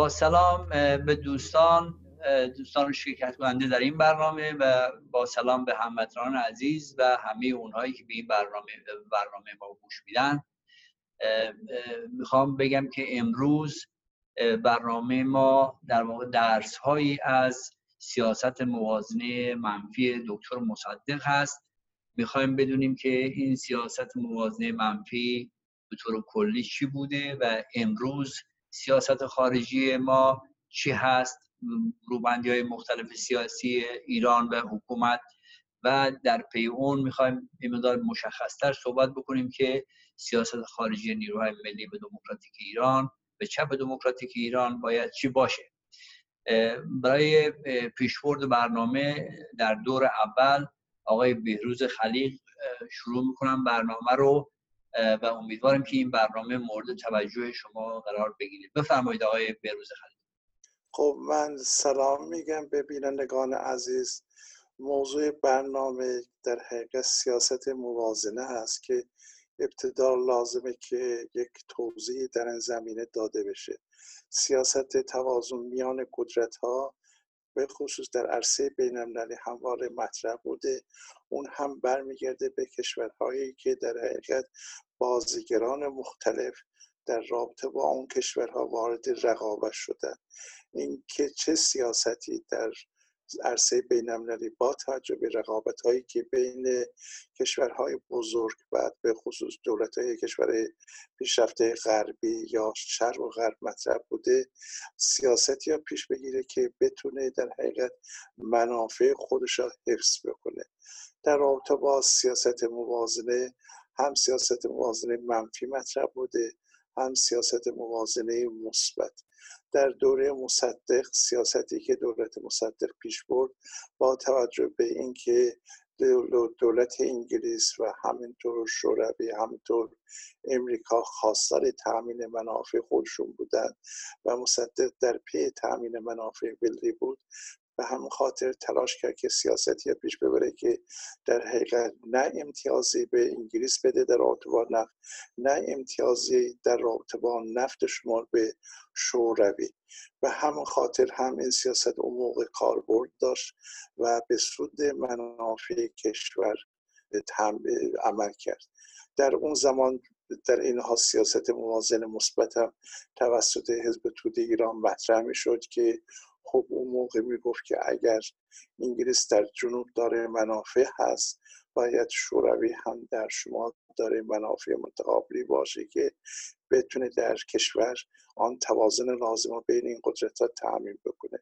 با سلام به دوستان دوستان شرکت کننده در این برنامه و با سلام به هموطنان عزیز و همه اونهایی که به این برنامه برنامه ما گوش میدن. می‌خوام بگم که امروز برنامه ما در واقع درس هایی از سیاست موازنه منفی دکتر مصدق هست. می‌خوایم بدونیم که این سیاست موازنه منفی به طور کلی چی بوده و امروز سیاست خارجی ما چی هست؟ روبندی های مختلف سیاسی ایران و حکومت. و در پی اون می‌خوایم این مقدار مشخصتر صحبت بکنیم که سیاست خارجی نیروهای ملی به دموکراتیک ایران به چپ دموکراتیک ایران باید چی باشه. برای پیشبرد برنامه در دور اول آقای بهروز خلیق شروع می‌کنم برنامه رو. و امیدوارم که این برنامه مورد توجه شما قرار بگیره بفرمایید آقای بهروز خلیق خب من سلام میگم به بینندگان عزیز. موضوع برنامه در حقیقت سیاست موازنه هست که ابتدا لازمه که یک توضیح در این زمینه داده بشه. سیاست توازن میان قدرت ها به خصوص در عرصه بین المللی همواره مطرح بوده. اون هم برمیگرده به کشورهایی که در حقیقت بازیگران مختلف در رابطه با اون کشورها وارد رقابت شدن. اینکه چه سیاستی در عرصه بینالمللی با توجه به رقابت هایی که بین کشورهای بزرگ بعد به خصوص دولت های کشور پیشرفته غربی یا شرق و غرب مطرح بوده سیاستی یا پیش بگیره که بتونه در حقیقت منافع خودش را حفظ بکنه. در رابطه با سیاست موازنه هم سیاست موازنه منفی مطرح بوده هم سیاست موازنه مثبت. در دوره مصدق سیاستی که دولت مصدق پیش برد با توجه به اینکه دولت انگلیس و همینطور شوروی همینطور امریکا خواستار تامین منافع خودشون بودند و مصدق در پی تامین منافع ملی بود به همین خاطر تلاش کرد که سیاستی پیش ببره که در حقیقت نه امتیازی به انگلیس بده در رابطه با نفت نه امتیازی در رابطه با نفت شمال به شوروی و همین خاطر هم این سیاست موقع کاربرد داشت و به سود منافع کشور عمل کرد. در اون زمان در اینها سیاست موازن مثبت هم توسط حزب توده ایران مطرح می شد که خب اون موقع می‌گفت که اگر انگلیس در جنوب داره منافع هست باید شوروی هم در شما داره منافع متقابلی باشه که بتونه در کشور آن توازن لازم بین این قدرت ها تعمین بکنه.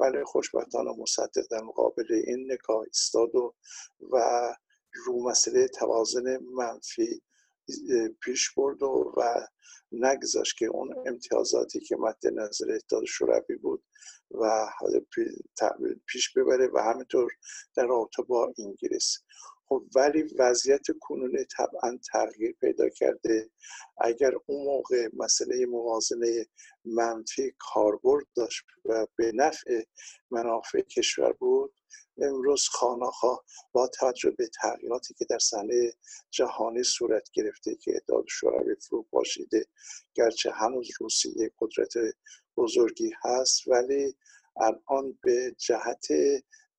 ولی خوشبختانه مصدق در مقابل این نگاه استاد و, و رو مسئله توازن منفی پیش برد و, و نگذاشت که اون امتیازاتی که مد نظر اتحاد شوروی بود و پیش ببره و همینطور در رابطه با انگلیس. خب ولی وضعیت کنونی طبعا تغییر پیدا کرده. اگر اون موقع مسئله موازنه منفی کاربرد داشت و به نفع منافع کشور بود امروز خانه با توجه به تغییراتی که در صحنه جهانی صورت گرفته که اتحاد شوروی فرو باشیده گرچه هنوز روسیه قدرت بزرگی هست ولی الان به جهت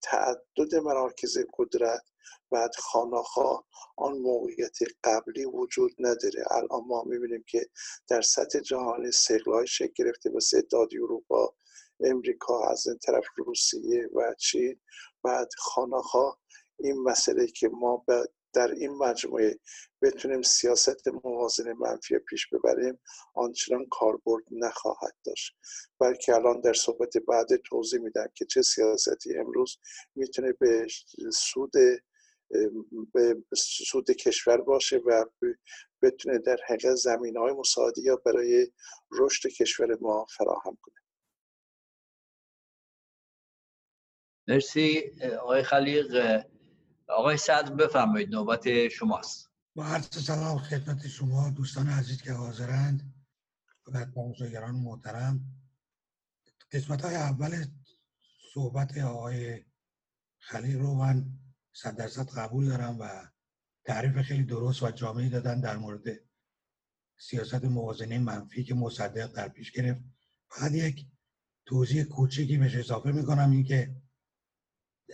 تعدد مراکز قدرت بعد خاناخا آن موقعیت قبلی وجود نداره. الان ما می‌بینیم که در سطح جهانی سیغلای شکل گرفته مثل اتحادیه اروپا امریکا از این طرف روسیه و چین. بعد خاناخا این مسئله که ما در این مجموعه بتونیم سیاست موازنه منفی پیش ببریم آنچنان کاربرد نخواهد داشت. بلکه الان در صحبت بعد توضیح میدم که چه سیاستی امروز می‌تونه به سود به سود کشور باشه و بتونه در حقیقت زمین های مساعدی یا برای رشد کشور ما فراهم کنه. مرسی آقای خلیق. آقای صدر بفرمایید نوبت شماست. با عرض سلام خدمت شما دوستان عزیز که حاضرند و بازرگران محترم. قسمت های اول صحبت آقای خلیل رو من صد درصد قبول دارم و تعریف خیلی درست و جامعی دادن در مورد سیاست موازنه منفی که مصدق در پیش گرفت. فقط یک توضیح کوچیکی بهش اضافه می‌کنم این که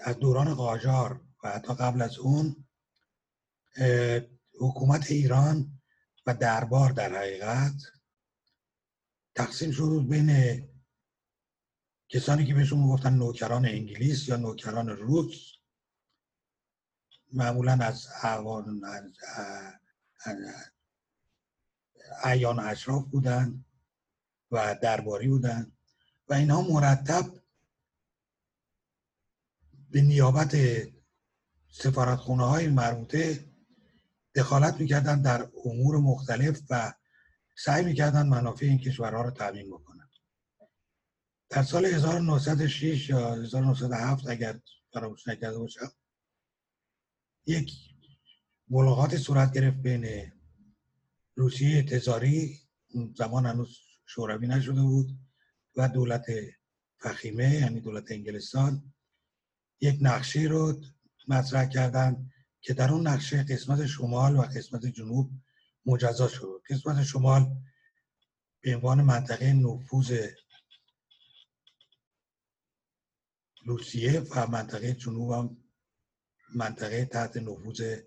از دوران قاجار و حتی قبل از اون حکومت ایران و دربار در حقیقت تقسیم شد بین کسانی که بهشون گفتن نوکران انگلیس یا نوکران روس معمولا از اعیان ایان اشراف بودن و درباری بودن و اینها مرتب به نیابت سفارتخونه های مربوطه دخالت می‌کردن در امور مختلف و سعی می‌کردن منافع این کشورها رو تعمین بکنن. در سال 1906 یا 1907 اگر فراموش نکرده باشم یک ملاقات صورت گرفت بین روسیه تزاری زمان هنوز شوروی نشده بود و دولت فخیمه یعنی دولت انگلستان. یک نقشه رو مطرح کردن که در اون نقشه قسمت شمال و قسمت جنوب مجزا شد. قسمت شمال به عنوان منطقه نفوذ روسیه و منطقه جنوب هم منطقه تحت نفوذ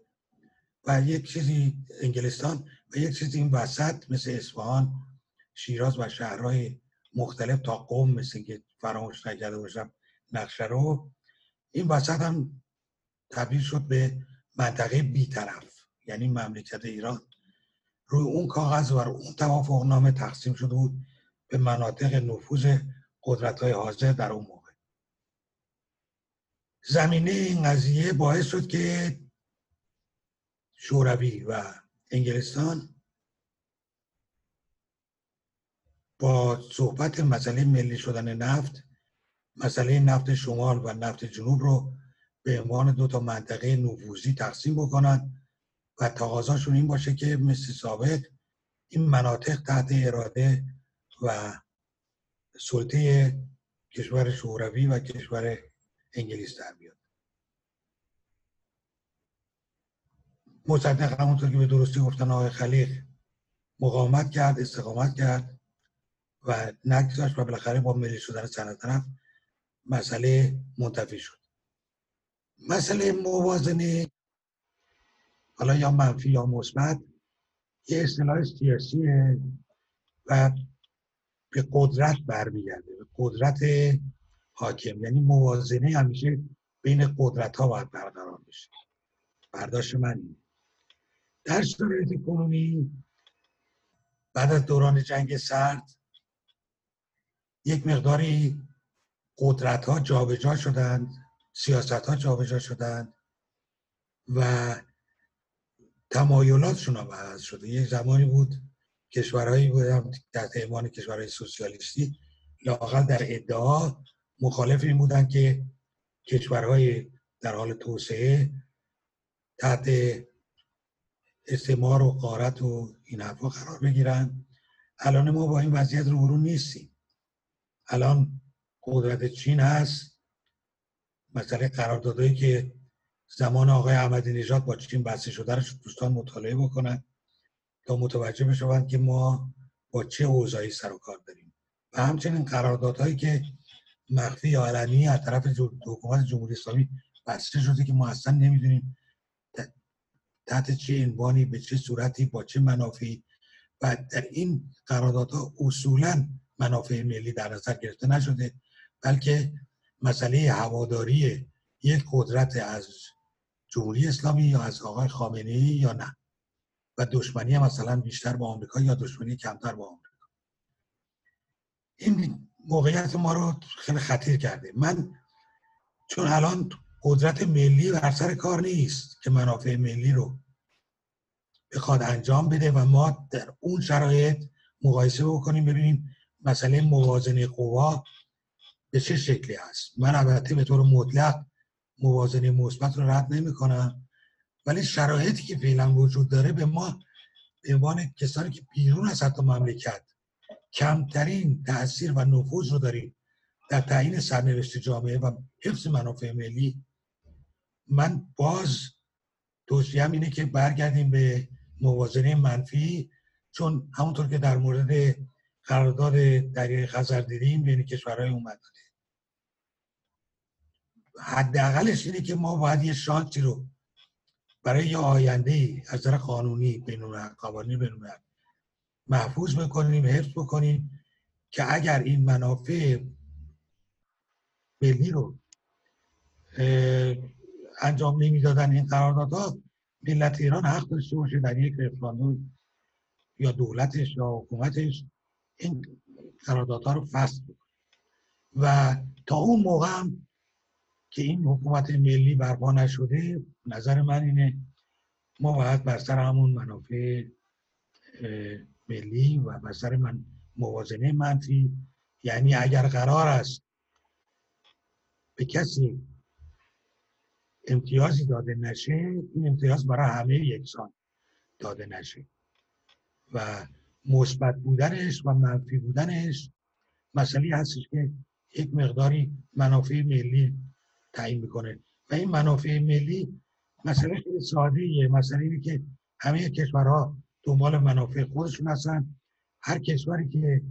و یک چیزی انگلستان و یک چیزی این وسط مثل اصفهان شیراز و شهرهای مختلف تا قوم مثل که فراموش نکرده باشم نقشه رو. این وسط هم تبدیل شد به منطقه بیطرف یعنی مملکت ایران. روی اون کاغذ و اون توافق نامه تقسیم شده بود به مناطق نفوذ قدرت های حاضر در اون زمینه این قضیه باعث شد که شوروی و انگلستان با صحبت مسئله ملی شدن نفت مسئله نفت شمال و نفت جنوب رو به عنوان دو تا منطقه نفوذی تقسیم بکنن و تقاضاشون این باشه که مثل سابق این مناطق تحت اراده و سلطه کشور شوروی و کشور انگلیس در بیاد مصدق همونطور که به درستی گفتن آقای خلیق مقاومت کرد استقامت کرد و نگذاشت و بالاخره با ملی شدن سند طرف مسئله منتفی شد. مسئله موازنه حالا یا منفی یا مثبت یه اصطلاح سیاسیه و به قدرت برمیگرده به قدرت حاکم. یعنی موازنه همیشه بین قدرت ها باید برقرار بشه. برداشت من در شرایط کنونی بعد از دوران جنگ سرد یک مقداری قدرت ها جابجا شدند سیاست ها جابجا شدند و تمایلاتشون هم عوض شده. یک زمانی بود کشورهایی بودن در ایمان کشورهای سوسیالیستی لاقل در ادعا مخالف این بودن که کشورهای در حال توسعه تحت استعمار و قارت و این حرفا قرار بگیرن. الان ما با این وضعیت رو نیستیم. الان قدرت چین هست. مسئله قراردادهایی که زمان آقای احمدی نژاد با چین بسته شده رو دوستان مطالعه بکنن تا متوجه بشوند که ما با چه اوضاعی سر و کار داریم. و همچنین قراردادهایی که مخفی یا علنی از طرف حکومت جمهوری اسلامی بسته شده که ما اصلا نمی‌دونیم تحت چه عنوانی به چه صورتی با چه منافعی. و در این قراردادها اصولا منافع ملی در نظر گرفته نشده بلکه مسئله هواداری یک قدرت از جمهوری اسلامی یا از آقای خامنه ای یا نه. و دشمنی مثلا بیشتر با آمریکا یا دشمنی کمتر با آمریکا. این موقعیت ما رو خیلی خطیر کرده. من چون الان قدرت ملی بر سر کار نیست که منافع ملی رو بخواد انجام بده و ما در اون شرایط مقایسه بکنیم. ببینیم مسئله موازنه قوا به چه شکلی هست من البته به طور مطلق موازنه مثبت رو رد نمی کنم ولی شرایطی که فعلا وجود داره به ما به عنوان کسانی که بیرون از حتی مملکت کمترین تاثیر و نفوذ رو داریم. در تعیین سرنوشت جامعه و حفظ منافع ملی من باز توصیم اینه که برگردیم به موازنه منفی چون همونطور که در مورد قرارداد دریای خزر دیدیم بین کشورهای اومدنه حداقلش اینه که ما باید یه شانسی رو برای یه آینده از نظر قانونی بینون قوانین بینون محفوظ بکنیم حفظ بکنیم که اگر این منافع ملی رو انجام نمی‌دادن این قراردادها ملت ایران حق داشته باشه در یک رفراندوم یا دولتش یا حکومتش این قراردادها رو فصل بکنه. و تا اون موقع هم که این حکومت ملی برپا نشده نظر من اینه ما باید بر سر همون منافع ملی و بر سر من موازنه منفی. یعنی اگر قرار است به کسی امتیازی داده نشه این امتیاز برای همه یکسان داده نشه. و مثبت بودنش و منفی بودنش مسئله هستش که یک مقداری منافع ملی تعیین می‌کنه. و این منافع ملی مسئله خیلی ساده ایه مسئله که همه کشورها دنبال منافع خودشون هستن. هر کشوری که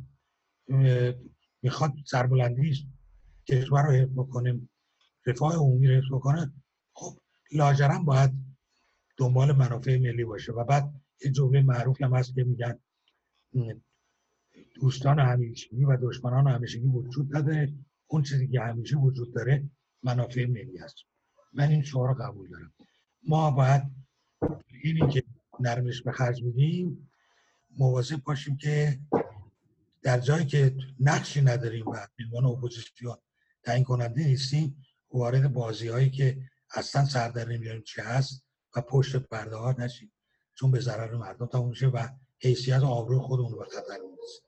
می‌خواد سربلندیش کشور رو حفظ بکنه رفاه عمومی رو حفظ بکنه خب لاجرم باید دنبال منافع ملی باشه. و بعد یه جمله معروف هم هست که میگن دوستان همیشگی و دشمنان همیشگی وجود نداره. اون چیزی که همیشه وجود داره منافع ملی هست. من این شعار قبول دارم. ما باید اینی که نرمش به خرج میدیم مواظب باشیم که در جایی که نقشی نداریم و عنوان اپوزیسیون تعیین کننده نیستیم وارد بازی هایی که اصلا سر در نمیاریم چی هست و پشت پرده ها نشیم. چون به ضرر مردم تموم میشه و حیثیت و آبرو خودمون رو به خطر می‌رسه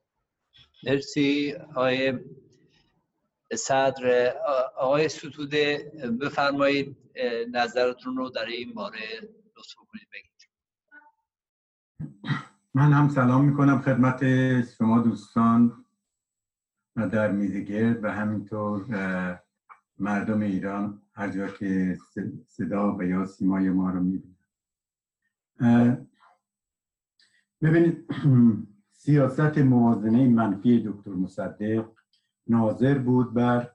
مرسی آقای صدر. آقای ستوده بفرمایید نظرتون رو در این باره لطف کنید بگید. من هم سلام می‌کنم خدمت شما دوستان در میزگرد و همینطور مردم ایران. هر جا که صدا و یا سیمای ما رو می‌بینن. ببینید سیاست موازنه منفی دکتر مصدق ناظر بود بر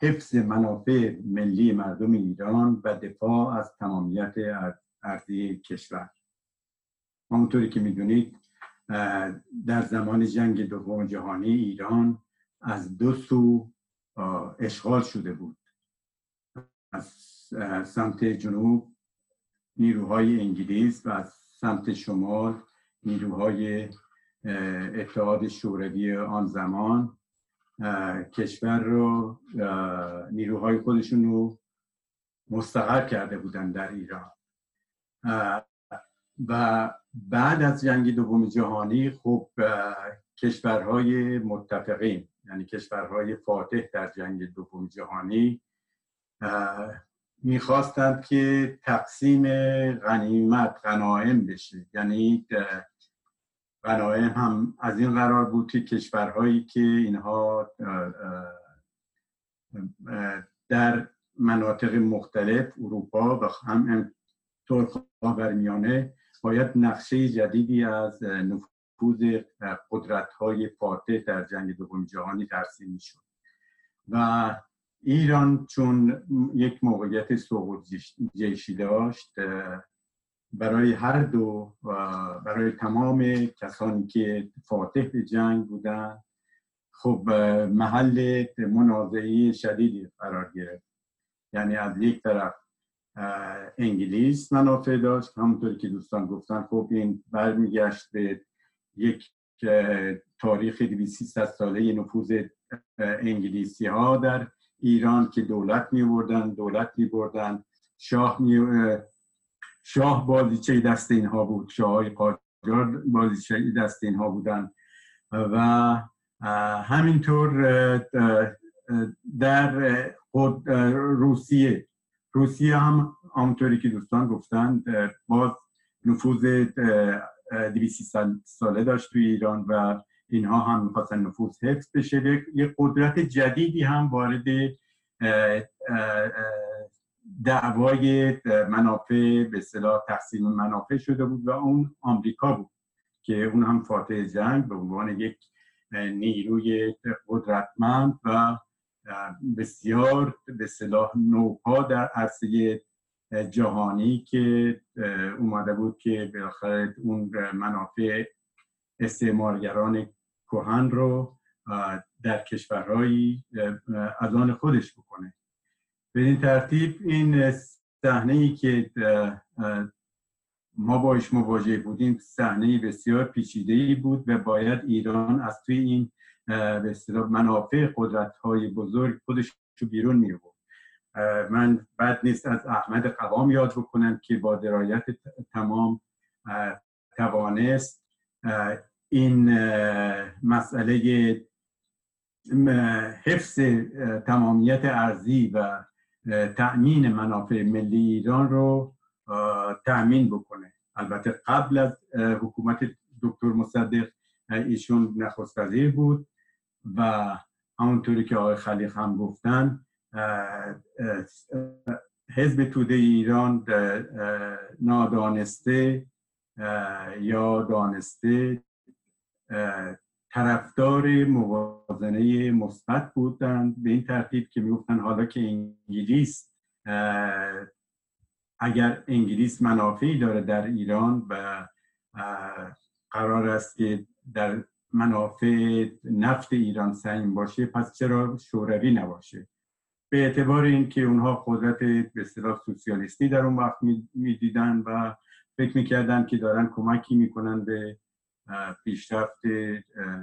حفظ منافع ملی مردم ایران و دفاع از تمامیت ارضی کشور. همونطوری که می‌دونید در زمان جنگ دوم جهانی ایران از دو سو اشغال شده بود. از سمت جنوب نیروهای انگلیس و از سمت شمال نیروهای اتحاد شوروی آن زمان کشور رو نیروهای خودشون رو مستقر کرده بودن در ایران. و بعد از جنگ دوم جهانی خب کشورهای متفقین یعنی کشورهای فاتح در جنگ دوم جهانی می‌خواستند که تقسیم غنیمت غنایم بشه. یعنی غنایم هم از این قرار بود که کشورهایی که اینها در مناطق مختلف اروپا و هم خاورمیانه باید نقشه جدیدی از نفوذ قدرت های فاتح در جنگ دوم جهانی ترسیم می‌شد. و ایران چون یک موقعیت سقوط جیشی داشت برای هر دو برای تمام کسانی که فاتح به جنگ بودن خب محل منازعی شدیدی قرار گرفت. یعنی از یک طرف انگلیس منافع داشت. همونطوری که دوستان گفتن خب این برمیگشت به یک تاریخ 200 ساله نفوذ انگلیسی ها در ایران که دولت می بردن دولت می بردن شاه می شاه بازیچه دست اینها بود. شاه های قاجار بازیچه دست اینها بودن. و همینطور در خود روسیه روسیه هم همونطوری که دوستان گفتن باز نفوذ 200 ساله داشت توی ایران و اینها هم می‌خواستن نفوذ حفظ بشه. یه قدرت جدیدی هم وارد دعوای منافع به صلاح تقسیم منافع شده بود و اون آمریکا بود که اون هم فاتح جنگ به عنوان یک نیروی قدرتمند و بسیار به صلاح نوپا در عرصه جهانی که اومده بود که بالاخره اون منافع استعمارگران کهن رو در کشورهایی از آن خودش بکنه. به این ترتیب این صحنه ای که ما باش مواجه بودیم صحنه بسیار پیچیده ای بود و باید ایران از توی این به منافع قدرت های بزرگ خودش رو بیرون می من بد نیست از احمد قوام یاد بکنم که با درایت تمام توانست این مسئله حفظ تمامیت ارزی و تأمین منافع ملی ایران رو تأمین بکنه. البته قبل از حکومت دکتر مصدق ایشون نخست وزیر بود. و همونطوری که آقای خلیق هم گفتن حزب توده ایران نادانسته یا دانسته طرفدار موازنه مثبت بودند. به این ترتیب که می‌گفتن حالا که انگلیس اگر انگلیس منافعی داره در ایران و قرار است که در منافع نفت ایران سعیم باشه پس چرا شوروی نباشه؟ به اعتبار اینکه اونها قدرت به اصطلاح سوسیالیستی در اون وقت می‌دیدن و فکر می‌کردن که دارن کمکی می‌کنن به پیشرفت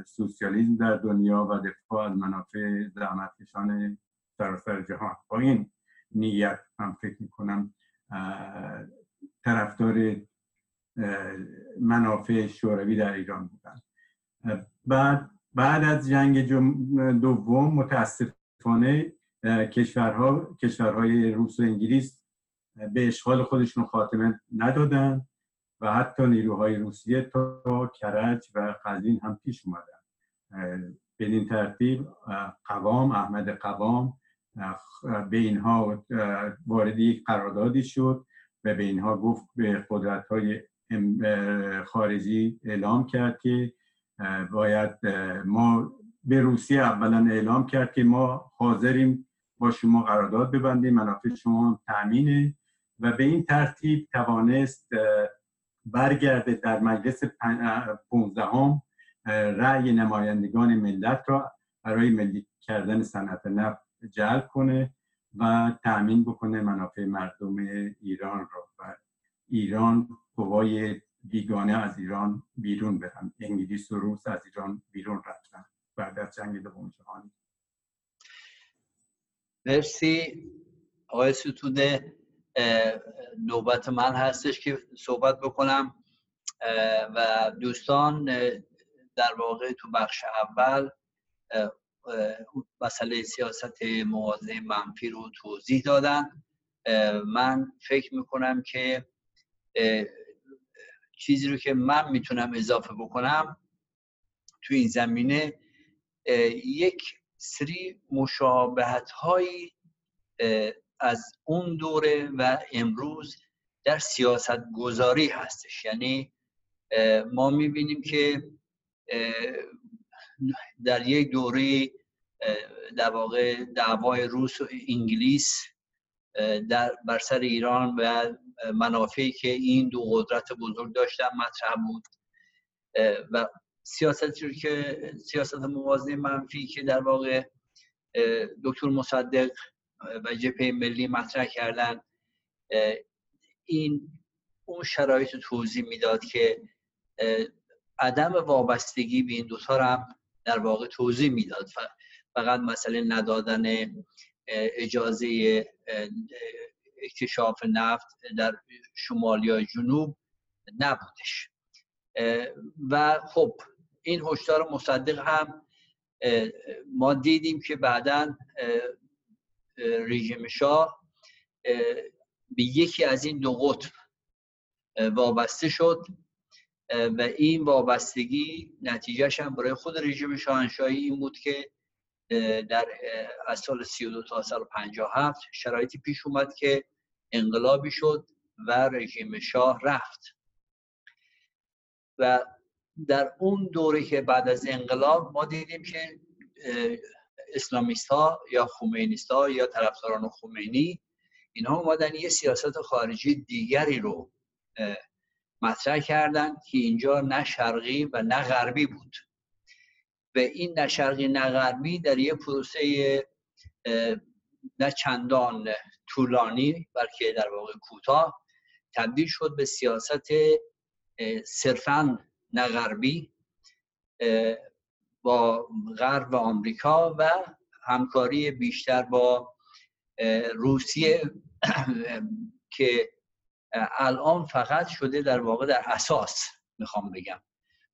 سوسیالیسم در دنیا و دفاع از منافع زحمتکشان سراسر جهان. با این نیت هم فکر می‌کنم طرفدار منافع شوروی در ایران بودن. بعد بعد از جنگ دوم متاسفانه کشورها کشورهای روس و انگلیس به اشغال خودشون خاتمه ندادن و حتی نیروهای روسیه تا کرج و قزوین هم پیش اومدن. به این ترتیب قوام احمد قوام به اینها وارد یک قراردادی شد و به اینها گفت به قدرت های خارجی اعلام کرد که باید ما به روسیه اولا اعلام کرد که ما حاضریم با شما قرارداد ببندیم منافع شما تأمینه و به این ترتیب توانست برگرده در مجلس پونزدهم رأی نمایندگان ملت را برای ملی کردن صنعت نفت جلب کنه و تأمین بکنه منافع مردم ایران را. و ایران قوای بیگانه از ایران بیرون برن. انگلیس و روس از ایران بیرون رفتن. بعد از جنگ دوم جهانی. مرسی. آقای ستوده نوبت من هستش که صحبت بکنم. و دوستان در واقع تو بخش اول مسئله سیاست موازه منفی رو توضیح دادن. من فکر می‌کنم که چیزی رو که من می‌تونم اضافه بکنم تو این زمینه یک سری مشابهت هایی از اون دوره و امروز در سیاست گذاری هستش. یعنی ما می‌بینیم که در یک دوره در واقع دعوای روس و انگلیس در بر سر ایران و منافعی که این دو قدرت بزرگ داشتن مطرح بود. و سیاستی رو که سیاست موازی منفی که در واقع دکتر مصدق و جبهه ملی مطرح کردن این اون شرایط توضیح می‌داد که عدم وابستگی به این دوتا هم در واقع توضیح می‌داد. فقط مسئله ندادن اجازه اکتشاف نفت در شمال یا جنوب نبودش. و خب این هشدار مصدق هم ما دیدیم که بعدا رژیم شاه به یکی از این دو قطب وابسته شد و این وابستگی نتیجهش هم برای خود رژیم شاهنشاهی این بود که در از سال 32 تا سال 57 شرایطی پیش اومد که انقلابی شد و رژیم شاه رفت. و در اون دوره که بعد از انقلاب ما دیدیم که اسلامیست ها یا خومینیست ها یا طرفداران خمینی اینها اومدن یه سیاست خارجی دیگری رو مطرح کردن که اینجا نه شرقی و نه غربی بود. و این نه شرقی نه غربی در یه پروسه نه چندان طولانی بلکه در واقع کوتاه تبدیل شد به سیاست صرفا نه غربی با غرب و آمریکا و همکاری بیشتر با روسیه که الان فقط شده در واقع در اساس می‌خوام بگم.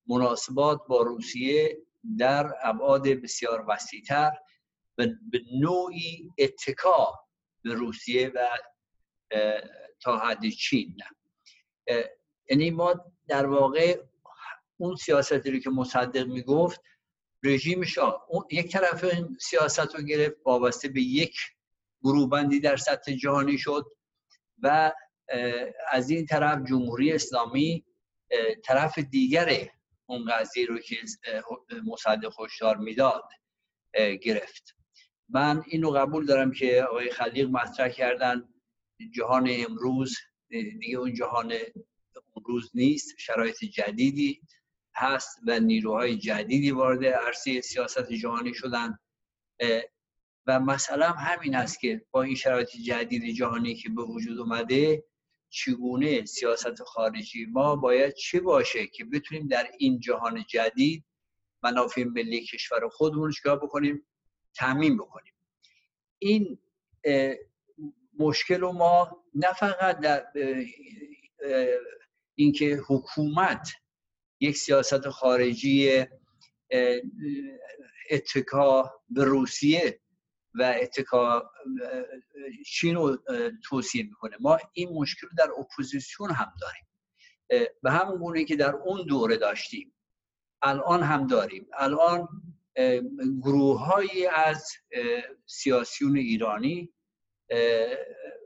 مناسبات با روسیه در ابعاد بسیار وسیعتر و به نوعی اتکا به روسیه و تا حد چین. یعنی ما در واقع اون سیاستی رو که مصدق می‌گفت رژیم شاه اون یک طرف این سیاست رو گرفت وابسته به یک گروهبندی در سطح جهانی شد و از این طرف جمهوری اسلامی طرف دیگر اون قضیه رو که مصدق خوشدار می‌داد گرفت. من اینو قبول دارم که آقای خلیق مطرح کردن جهان امروز دیگه اون جهان امروز نیست شرایط جدیدی هست و نیروهای جدیدی وارد عرصه سیاست جهانی شدن. و مثلا همین است که با این شرایط جدید جهانی که به وجود اومده چگونه سیاست خارجی ما باید چه باشه که بتونیم در این جهان جدید منافع ملی کشور خودمون چیکار بکنیم؟ تعمین بکنیم. این مشکل رو ما نه فقط در اینکه حکومت یک سیاست خارجی اتکا به روسیه و اتکا چین رو توصیه می‌کنه. ما این مشکل در اپوزیسیون هم داریم. به همون گونه که در اون دوره داشتیم. الان هم داریم. الان گروه از سیاسیون ایرانی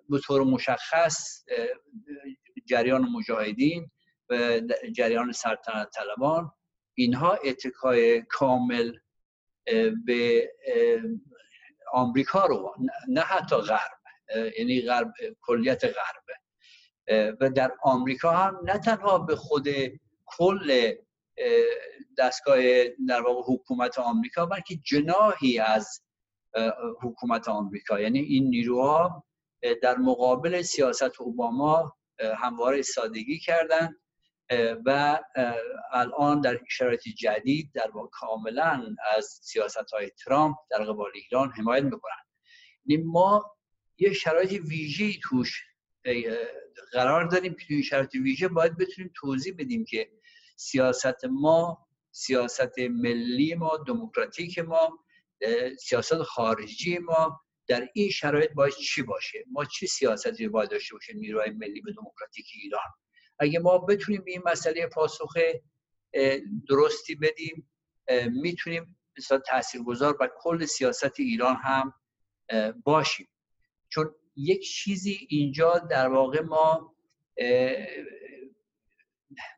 به طور مشخص جریان مجاهدین و جریان سلطنت طلبان اینها اتکای کامل به آمریکا رو نه حتی غرب یعنی غرب کلیت غرب. و در آمریکا هم نه تنها به خود کل دستگاه در واقع حکومت آمریکا بلکه جناهی از حکومت آمریکا. یعنی این نیروها در مقابل سیاست اوباما همواره سادگی کردند. و الان در شرایط جدید در واقع کاملا از سیاست های ترامپ در قبال ایران حمایت می‌کنن یعنی ما یه شرایط ویژه توش قرار داریم که توی شرایط ویژه باید بتونیم توضیح بدیم که سیاست ما سیاست ملی ما دموکراتیک ما سیاست خارجی ما در این شرایط باید چی باشه؟ ما چی سیاستی باید داشته باشه نیروهای ملی به دموکراتیک ایران. اگه ما بتونیم به این مسئله پاسخ درستی بدیم می‌تونیم مثلا تاثیرگذار بر کل سیاست ایران هم باشیم. چون یک چیزی اینجا در واقع ما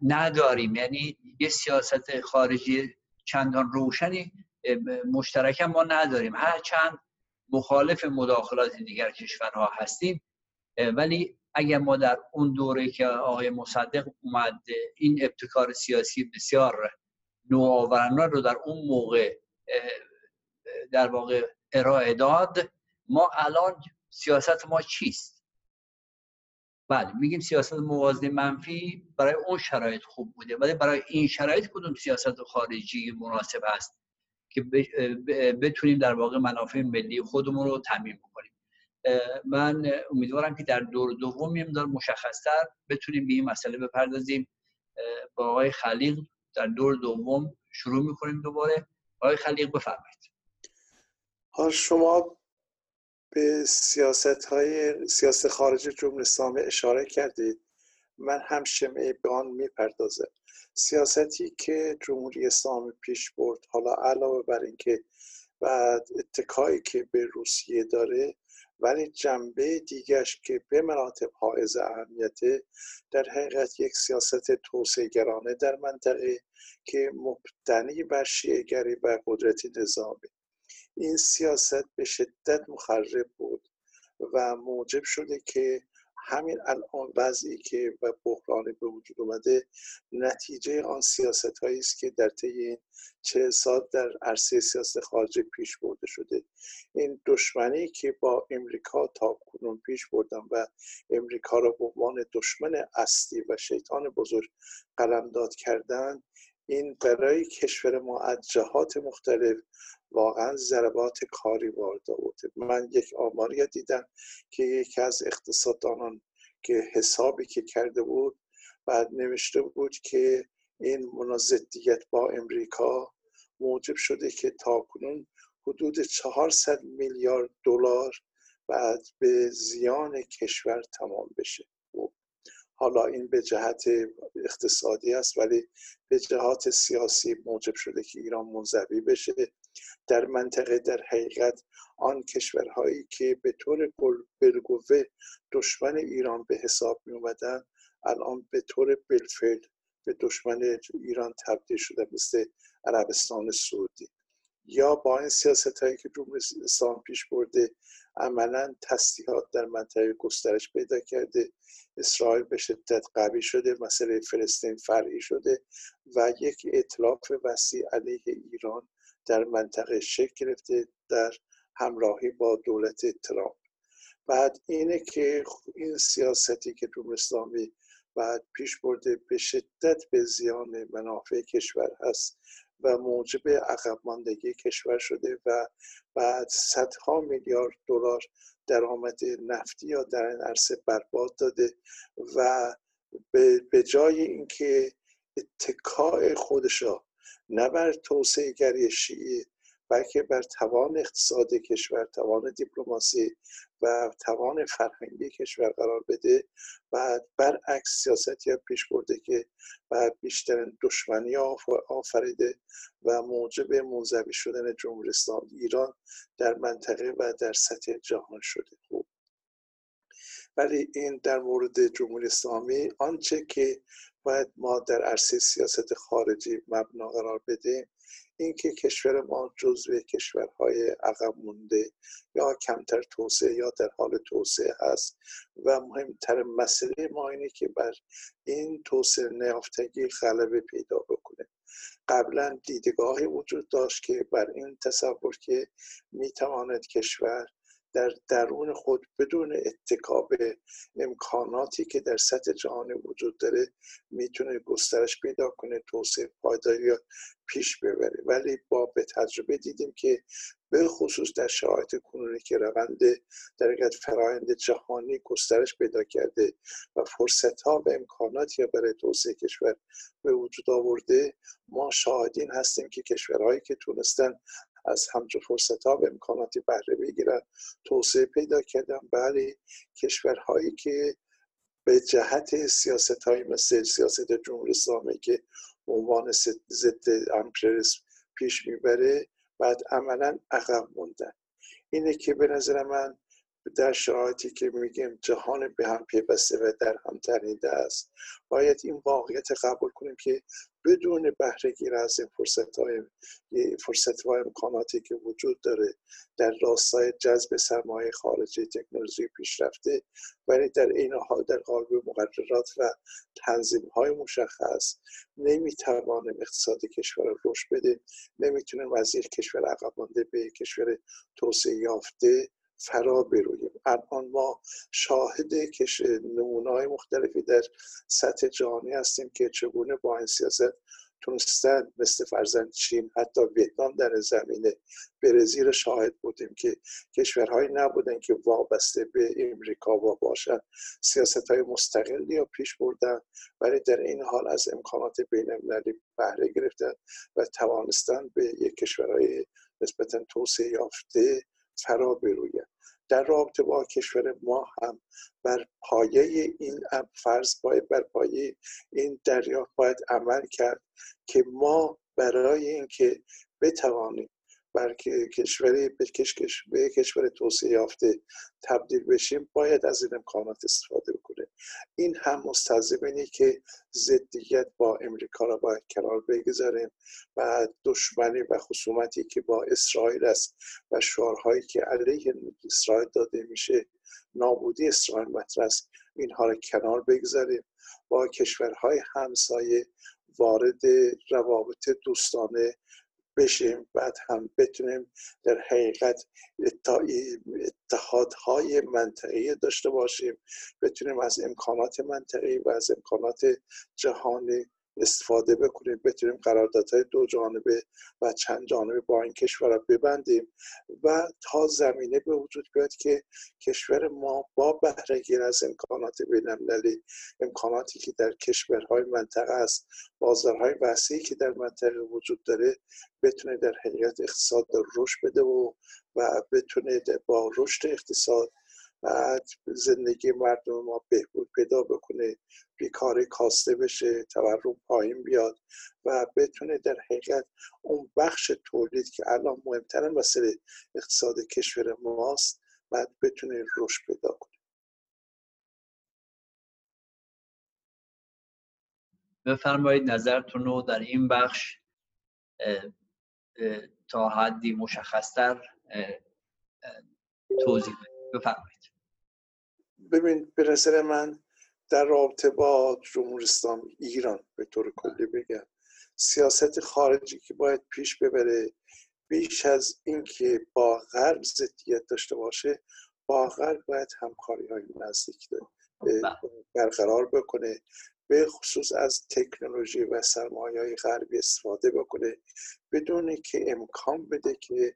نداریم. یعنی یه سیاست خارجی چندان روشنی مشترکم ما نداریم. هر چند مخالف مداخلات دیگر کشورها هستیم ولی اگر ما در اون دوره که آقای مصدق اومد این ابتکار سیاسی بسیار نوآورانه رو در اون موقع در واقع ارائه داد ما الان سیاست ما چیست؟ بله میگیم سیاست موازنه منفی برای اون شرایط خوب بوده ولی برای این شرایط کدوم سیاست خارجی مناسب است که بتونیم در واقع منافع ملی خودمون رو تعمین بکنیم؟ من امیدوارم که در دور دوم یه مقدار مشخصتر بتونیم به این مسئله بپردازیم. با آقای خلیق در دور دوم شروع می‌کنیم دوباره. آقای خلیق بفرمایید. حال شما به سیاست های سیاست خارج جمهوری اسلامی اشاره کردید. من هم شمعه به آن می‌پردازم. سیاستی که جمهوری اسلامی پیش برد حالا علاوه بر اینکه بعد اتکایی که به روسیه داره ولی جنبه دیگرش که به مراتب حائز اهمیته در حقیقت یک سیاست توسعه گرانه در منطقه که مبتنی بر شیعگری و قدرت نظامی. این سیاست به شدت مخرب بود و موجب شده که همین الان وضعی که و بحرانی به وجود اومده نتیجه آن سیاست هایی است که در طی این چه سال در عرصه سیاست خارجی پیش برده شده. این دشمنی که با امریکا تا کنون پیش بردن و امریکا را به عنوان دشمن اصلی و شیطان بزرگ قلمداد کردن این برای کشور ما از جهات مختلف واقعا ضربات کاری وارد آورده. من یک آماری دیدم که یکی از اقتصاددانان که حسابی که کرده بود بعد نوشته بود که این منازدیت با امریکا موجب شده که تاکنون حدود 400 میلیارد دلار بعد به زیان کشور تمام بشه. حالا این به جهت اقتصادی است ولی به جهات سیاسی موجب شده که ایران منزوی بشه. در منطقه در حقیقت آن کشورهایی که به طور بالقوه دشمن ایران به حساب می اومدن الان به طور بالفعل به دشمن ایران تبدیل شده مثل عربستان سعودی. یا با این سیاست هایی که جمهوری اسلام پیش برده عملا تسلیحات در منطقه گسترش پیدا کرده اسرائیل به شدت قوی شده مسئله فلسطین فرعی شده و یک اطلاف وسیع علیه ایران در منطقه شکل گرفته در همراهی با دولت ترامپ. بعد اینه که این سیاستی که جمهوری اسلامی بعد پیش برده به شدت به زیان منافع کشور هست و موجب عقب ماندگی کشور شده و بعد صدها میلیارد دلار درآمد نفتی یا در این عرصه برباد داده و به جای اینکه اتکاع خودشا نه بر توسعه گری شیعی بلکه بر توان اقتصاد کشور توان دیپلماسی و توان فرهنگی کشور قرار بده. و برعکس سیاستی ها پیش برده که و بیشتر دشمنی آفریده و موجب منزوی شدن جمهوری اسلامی ایران در منطقه و در سطح جهان شده. خوب ولی این در مورد جمهوری اسلامی آنچه که باید ما در عرصه سیاست خارجی مبنا قرار بدیم اینکه کشور ما جزو کشورهای عقب مونده یا کمتر توسعه یا در حال توسعه هست. و مهمتر مسئله ما اینه که بر این توسعه نیافتگی غلبه پیدا بکنه. قبلا دیدگاهی وجود داشت که بر این تصور که می‌تواند کشور در درون خود بدون اتکا به امکاناتی که در سطح جهانی وجود داره می‌تونه گسترش پیدا کنه توسعه پایداری پیش ببره. ولی با به تجربه دیدیم که به خصوص در شرایط کنونی که روند در حقیقت فرایند جهانی گسترش پیدا کرده و فرصت ها و امکاناتی برای توسعه کشور به وجود آورده ما شاهدین هستیم که کشورهایی که تونستن از همچون فرصت ها و امکاناتی بهره بگیرن. توسعه پیدا کردن بله کشورهایی که به جهت سیاست های مثل سیاست جمهوری اسلامی که عنوان ضد امپریالیسم پیش می‌بره بعد عملا عقب موندن. اینه که به نظر من در شرایطی که میگیم جهان به هم پیوسته و در هم تنیده است باید این واقعیت قبول کنیم که بدون بهره گیر از این فرصت های فرصت و امکاناتی که وجود داره در راستای جذب سرمایه خارجی تکنولوژی پیشرفته ولی در این حال در قالب مقررات و تنظیم های مشخص نمی‌توانیم اقتصاد کشور رشد بده نمی‌تونیم از یک کشور عقب مانده به کشور توسعه یافته فرا برویم. الان ما شاهد کش نمونه مختلفی در سطح جهانی هستیم که چگونه با این سیاست تونستن مثل فرزند چین حتی ویتنام در زمینه برزیل شاهد بودیم که کشورهایی نبودن که وابسته به امریکا و باشن. سیاست های مستقلی یا پیش بردن ولی در این حال از امکانات بین المللی بهره گرفتن و توانستن به یک کشورهای نسبتا توسعه یافته فرا بروید. در رابطه با کشور ما هم بر پایه این فرض باید بر پایه این دریافت باید عمل کرد که ما برای اینکه بتوانیم بلکه کشوری به, به کشور توسعه یافته تبدیل بشیم باید از این امکانات استفاده بکنه این هم مستلزم اینه که ضدیت با امریکا را باید کنار بگذاریم و دشمنی و خصومتی که با اسرائیل است و شعارهایی که علیه اسرائیل داده میشه نابودی اسرائیل مطرح است. اینها را کنار بگذاریم. با کشورهای همسایه وارد روابط دوستانه بشیم بعد هم بتونیم در حقیقت اتحادهای منطقی داشته باشیم. بتونیم از امکانات منطقی و از امکانات جهانی استفاده بکنیم بتونیم قراردادهای دو جانبه و چند جانبه با این کشور ببندیم و تا زمینه به وجود بیاد که کشور ما با بهرهگیر از امکانات بینالمللی امکاناتی که در کشورهای منطقه است بازارهای وسیعی که در منطقه وجود داره بتونه در حقیقت اقتصاد رشد بده و و بتونه با رشد اقتصاد زندگی مردم ما بهبود پیدا بکنه بیکاری کاسته بشه تورم پایین بیاد و بتونه در حقیقت اون بخش تولید که الان مهمترین مسئله اقتصاد کشور ماست بعد بتونه رشد پیدا کنه. بفرمایید نظرتون رو در این بخش تا حدی مشخصتر توضیح بفرمایید. ببین به نظر من در رابطه با جمهوری اسلامی ایران به طور کلی بگم سیاست خارجی که باید پیش ببره بیش از اینکه با غرب ضدیت داشته باشه با غرب باید همکاری های نزدیک بله. برقرار بکنه به خصوص از تکنولوژی و سرمایه های غربی استفاده بکنه بدون که امکان بده که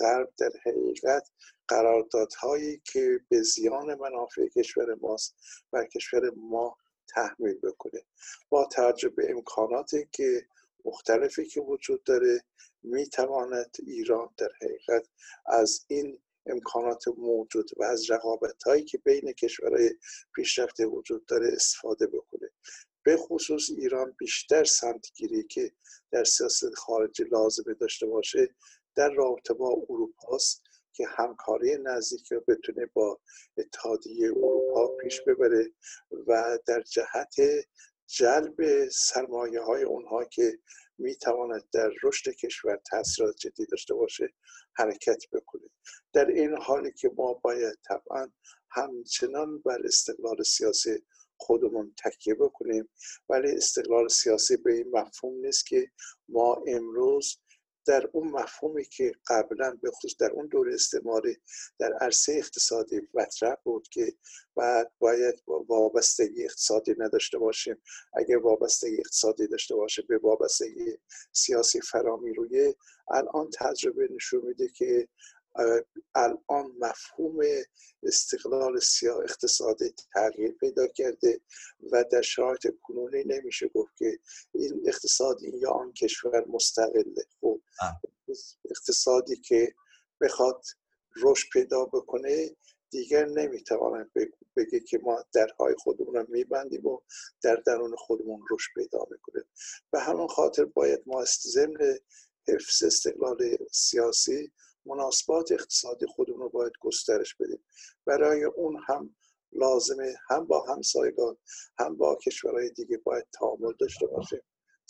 غرب در حقیقت قراردادهایی که به زیان منافع کشور ماست و کشور ما تحمیل بکنه. با توجه به امکاناتی که مختلفی که وجود داره می‌تواند ایران در حقیقت از این امکانات موجود و از رقابت هایی که بین کشورهای پیشرفته وجود داره استفاده بکنه. به خصوص ایران بیشتر سمتگیری که در سیاست خارجی لازمه داشته باشه در رابطه با اروپاست. که همکاری نزدیک رو بتونه با اتحادیه اروپا پیش ببره و در جهت جلب سرمایه های اونها که می‌تواند در رشد کشور تاثیرات جدی داشته باشه حرکت بکنه. در این حالی که ما باید طبعا همچنان بر استقلال سیاسی خودمون تکیه بکنیم ولی استقلال سیاسی به این مفهوم نیست که ما امروز در اون مفهومی که قبلا به خصوص در اون دور استعماری در عرصه اقتصادی مطرح بود که بعد باید وابستگی اقتصادی نداشته باشیم. اگر وابستگی اقتصادی داشته باشه به وابستگی سیاسی فرامی روی. الان تجربه نشون میده که الان مفهوم استقلال سیاه اقتصادی تغییر پیدا کرده و در شرایط کنونی نمیشه گفت که این اقتصاد این یا آن کشور مستقله. اقتصادی که بخواد رشد پیدا بکنه دیگر نمی‌تواند بگه که ما درهای خودمون رو میبندیم و در درون خودمون رشد پیدا می‌کنه. به همون خاطر باید ما ضمن حفظ استقلال سیاسی مناسبات اقتصادی خودمون رو باید گسترش بدیم. برای اون هم لازمه هم با همسایگان هم با کشورهای دیگه باید تعامل داشته باشیم.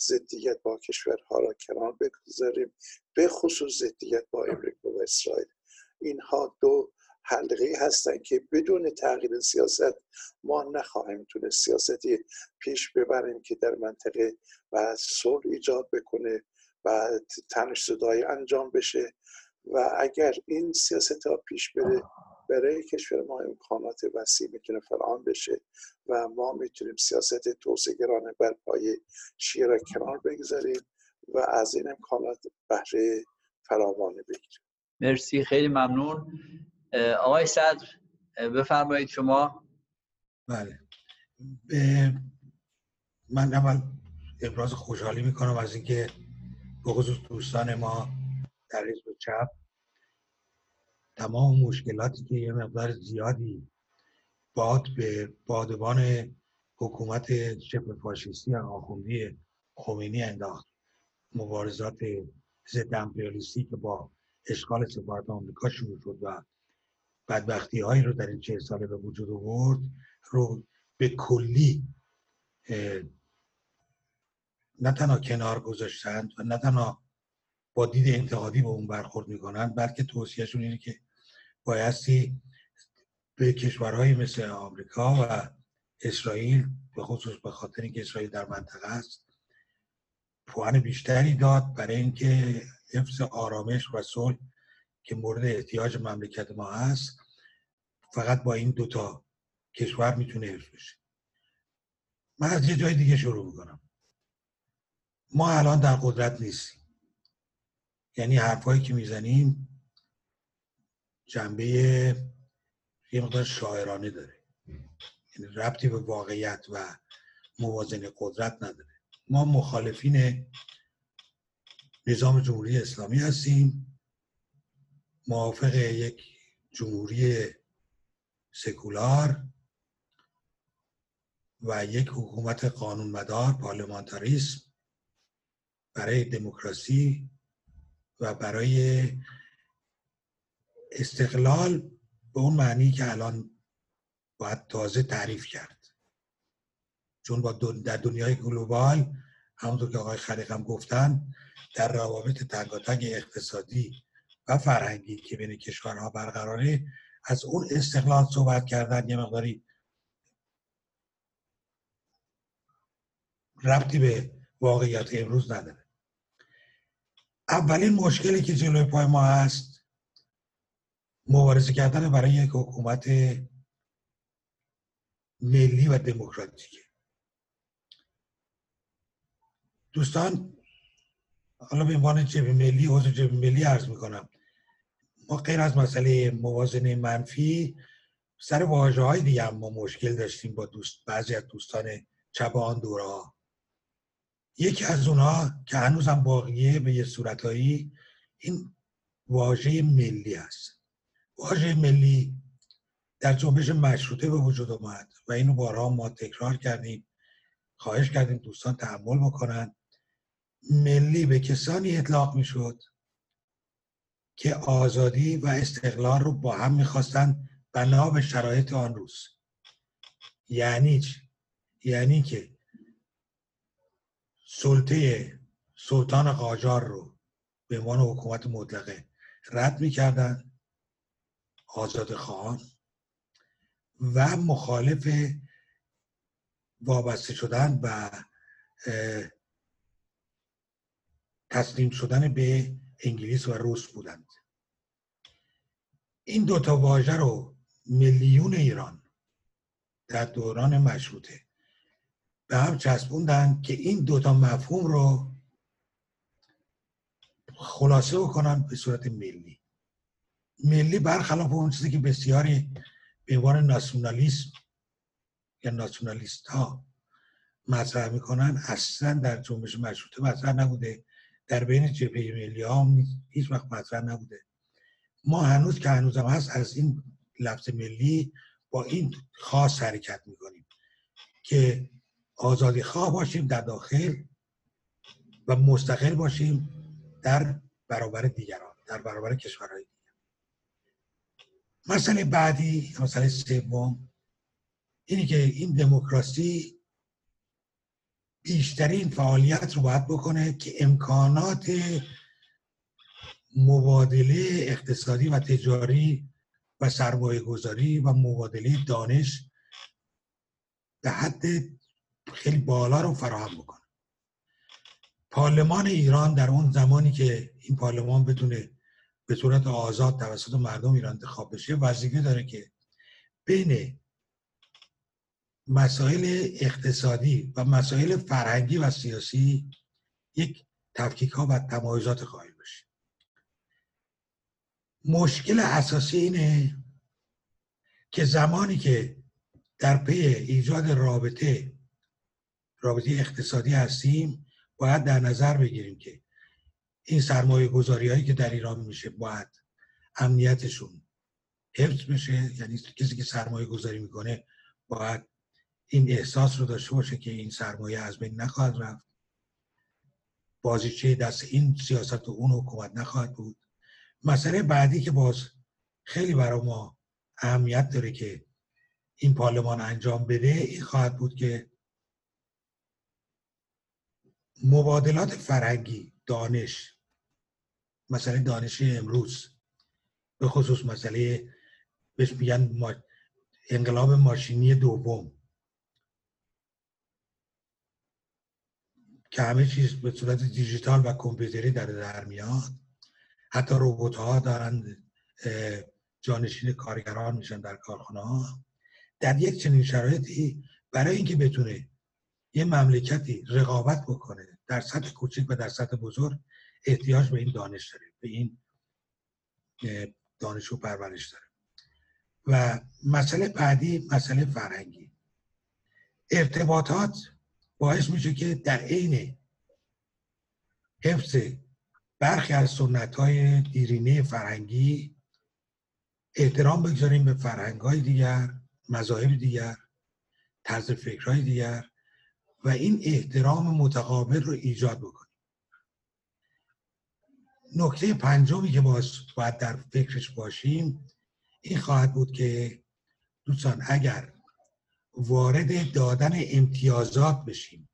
ضدیت با کشورها را کنار بگذاریم به خصوص ضدیت با امریکا و اسرائیل. اینها دو حلقه هستند که بدون تغییر سیاست ما نخواهیم تونست سیاستی پیش ببریم که در منطقه و صلح ایجاد بکنه و تنش صدای انجام بشه. و اگر این سیاست ها پیش بره برای کشور ما امکانات وسیع می‌تونه فراهم بشه و ما می‌تونیم سیاست توسعه گرانه بر پای شیعه را کنار بگذاریم و از این امکانات بهره فراوانه بگیریم. مرسی خیلی ممنون. آقای صدر بفرمایید شما. بله. من اول ابراز خوشحالی می‌کنم از اینکه به خصوص دوستان ما در حزب چپ تمام مشکلاتی که یه مقدار زیادی باد به بادبان حکومت شبه فاشیستی آخوندی خمینی انداخت. مبارزات ضد امپریالیستی که با اشغال سفارت آمریکا شروع شد و بدبختی هایی رو در این چه ساله به وجود آورد رو به کلی نه تنها کنار گذاشتند و نه تنها با دید انتقادی به اون برخورد می‌کنن بلکه توصیهشون اینه که بایستی به کشورهایی مثل آمریکا و اسرائیل به خصوص به خاطر اینکه اسرائیل در منطقه است پوان بیشتری داد برای اینکه حفظ آرامش و صلح که مورد احتیاج مملکت ما هست فقط با این دوتا کشور می‌تونه حفظ بشه. من از یه جای دیگه شروع می‌کنم. ما الان در قدرت نیستیم. یعنی حرفایی که می‌زنیم جنبه یه مقدار شاعرانه داره. یعنی ربطی به واقعیت و موازن قدرت نداره. ما مخالفین نظام جمهوری اسلامی هستیم. موافق یک جمهوری سکولار و یک حکومت قانونمدار پارلمانتاریسم برای دموکراسی و برای استقلال به اون معنی که الان باید تازه تعریف کرد. چون با در دنیای گلوبال همونطور که آقای خلیق هم گفتن در روابط تنگاتنگ اقتصادی و فرهنگی که بین کشورها برقراره از اون استقلال صحبت کردن یه مقداری ربطی به واقعیت امروز نداره. اولین مشکلی که جلوی پای ما هست مبارزه کردن برای یک حکومت ملی و دموکراتیک. دوستان حالا به عنوان جبه ملی حوض جبه ملی عرض می‌کنم. ما غیر از مسئله موازنه منفی سر واجه های دیگه هم ما مشکل داشتیم با دوست بعضی از دوستان چپ آن دوره یکی از اونها که هنوز هم باقیه به یه صورتهایی این واژه ملی است واژه ملی در جنبش مشروطه به وجود آمد و اینو بارها ما تکرار کردیم خواهش کردیم دوستان تحمل بکنن. ملی به کسانی اطلاق می‌شد که آزادی و استقلال رو با هم می‌خواستن بنا به شرایط آن روز. یعنی چی؟ یعنی که سلطه سلطان قاجار رو به عنوان حکومت مطلقه رد می‌کردن. آزاد خواهان و مخالف وابسته شدن و تسلیم شدن به انگلیس و روس بودند. این دوتا واژه رو میلیون ایران در دوران مشروطه به هم چسبوندن که این دوتا مفهوم رو خلاصه بکنن به صورت ملی. ملی برخلاف اون چیزی که بسیاری به عنوان ناسیونالیسم یا ناسیونالیست ها مطرح می‌کنن اصلا در جنبش مشروطه مطرح نبوده. در بین جبهه ملی ها هیچ وقت مطرح نبوده. ما هنوز که هنوز هم هست از این لفظ ملی با این خاص حرکت می‌کنیم که آزادی خواه باشیم در داخل و مستقل باشیم در برابر دیگران در برابر کشورهای دیگر مسئله بعدی مسئله سوم اینی که این دموکراسی بیشترین فعالیت رو باید بکنه که امکانات مبادله اقتصادی و تجاری و سرمایه گذاری و مبادله دانش به حد خیلی بالا رو فراهم بکنه. پارلمان ایران در اون زمانی که این پارلمان بتونه به صورت آزاد توسط مردم ایران انتخاب بشه. وظیفه داره که بین مسائل اقتصادی و مسائل فرهنگی و سیاسی یک تفکیک ها و تمایزات قائل بشه. مشکل اساسی اینه که زمانی که در پی ایجاد رابطه رابطه اقتصادی هستیم باید در نظر بگیریم که این سرمایه گذاری هایی که در ایران میشه باید امنیتشون حفظ بشه یعنی کسی که سرمایه گذاری می‌کنه باید این احساس رو داشته باشه که این سرمایه از بین نخواهد رفت. بازیچه دست این سیاست و اون حکومت نخواهد بود. مسئله بعدی که باز خیلی برای ما اهمیت داره که این پارلمان انجام بده این خواهد بود که مبادلات فرهنگی دانش. مسئله دانش امروز. به خصوص مسئله بهش میگن انقلاب ماشینی دوم. که همه چیز به صورت دیجیتال و کامپیوتری در در میاد. حتی روبوت ها دارن جانشین کارگران میشن در کارخانه ها در یک چنین شرایطی برای اینکه بتونه یه مملکتی رقابت بکنه در سطح کوچک و در سطح بزرگ احتیاج به این دانش داره به این دانش و پرورش داره. و مسئله بعدی مسئله فرهنگی. ارتباطات باعث میشه که در عین حفظ برخی از سنت های دیرینه فرهنگی احترام بگذاریم به فرهنگ های دیگر مذاهب دیگر طرز فکرهای دیگر. و این احترام متقابل رو ایجاد بکنیم. نکته پنجمی که باید در فکرش باشیم این خواهد بود که دوستان اگر وارد دادن امتیازات بشیم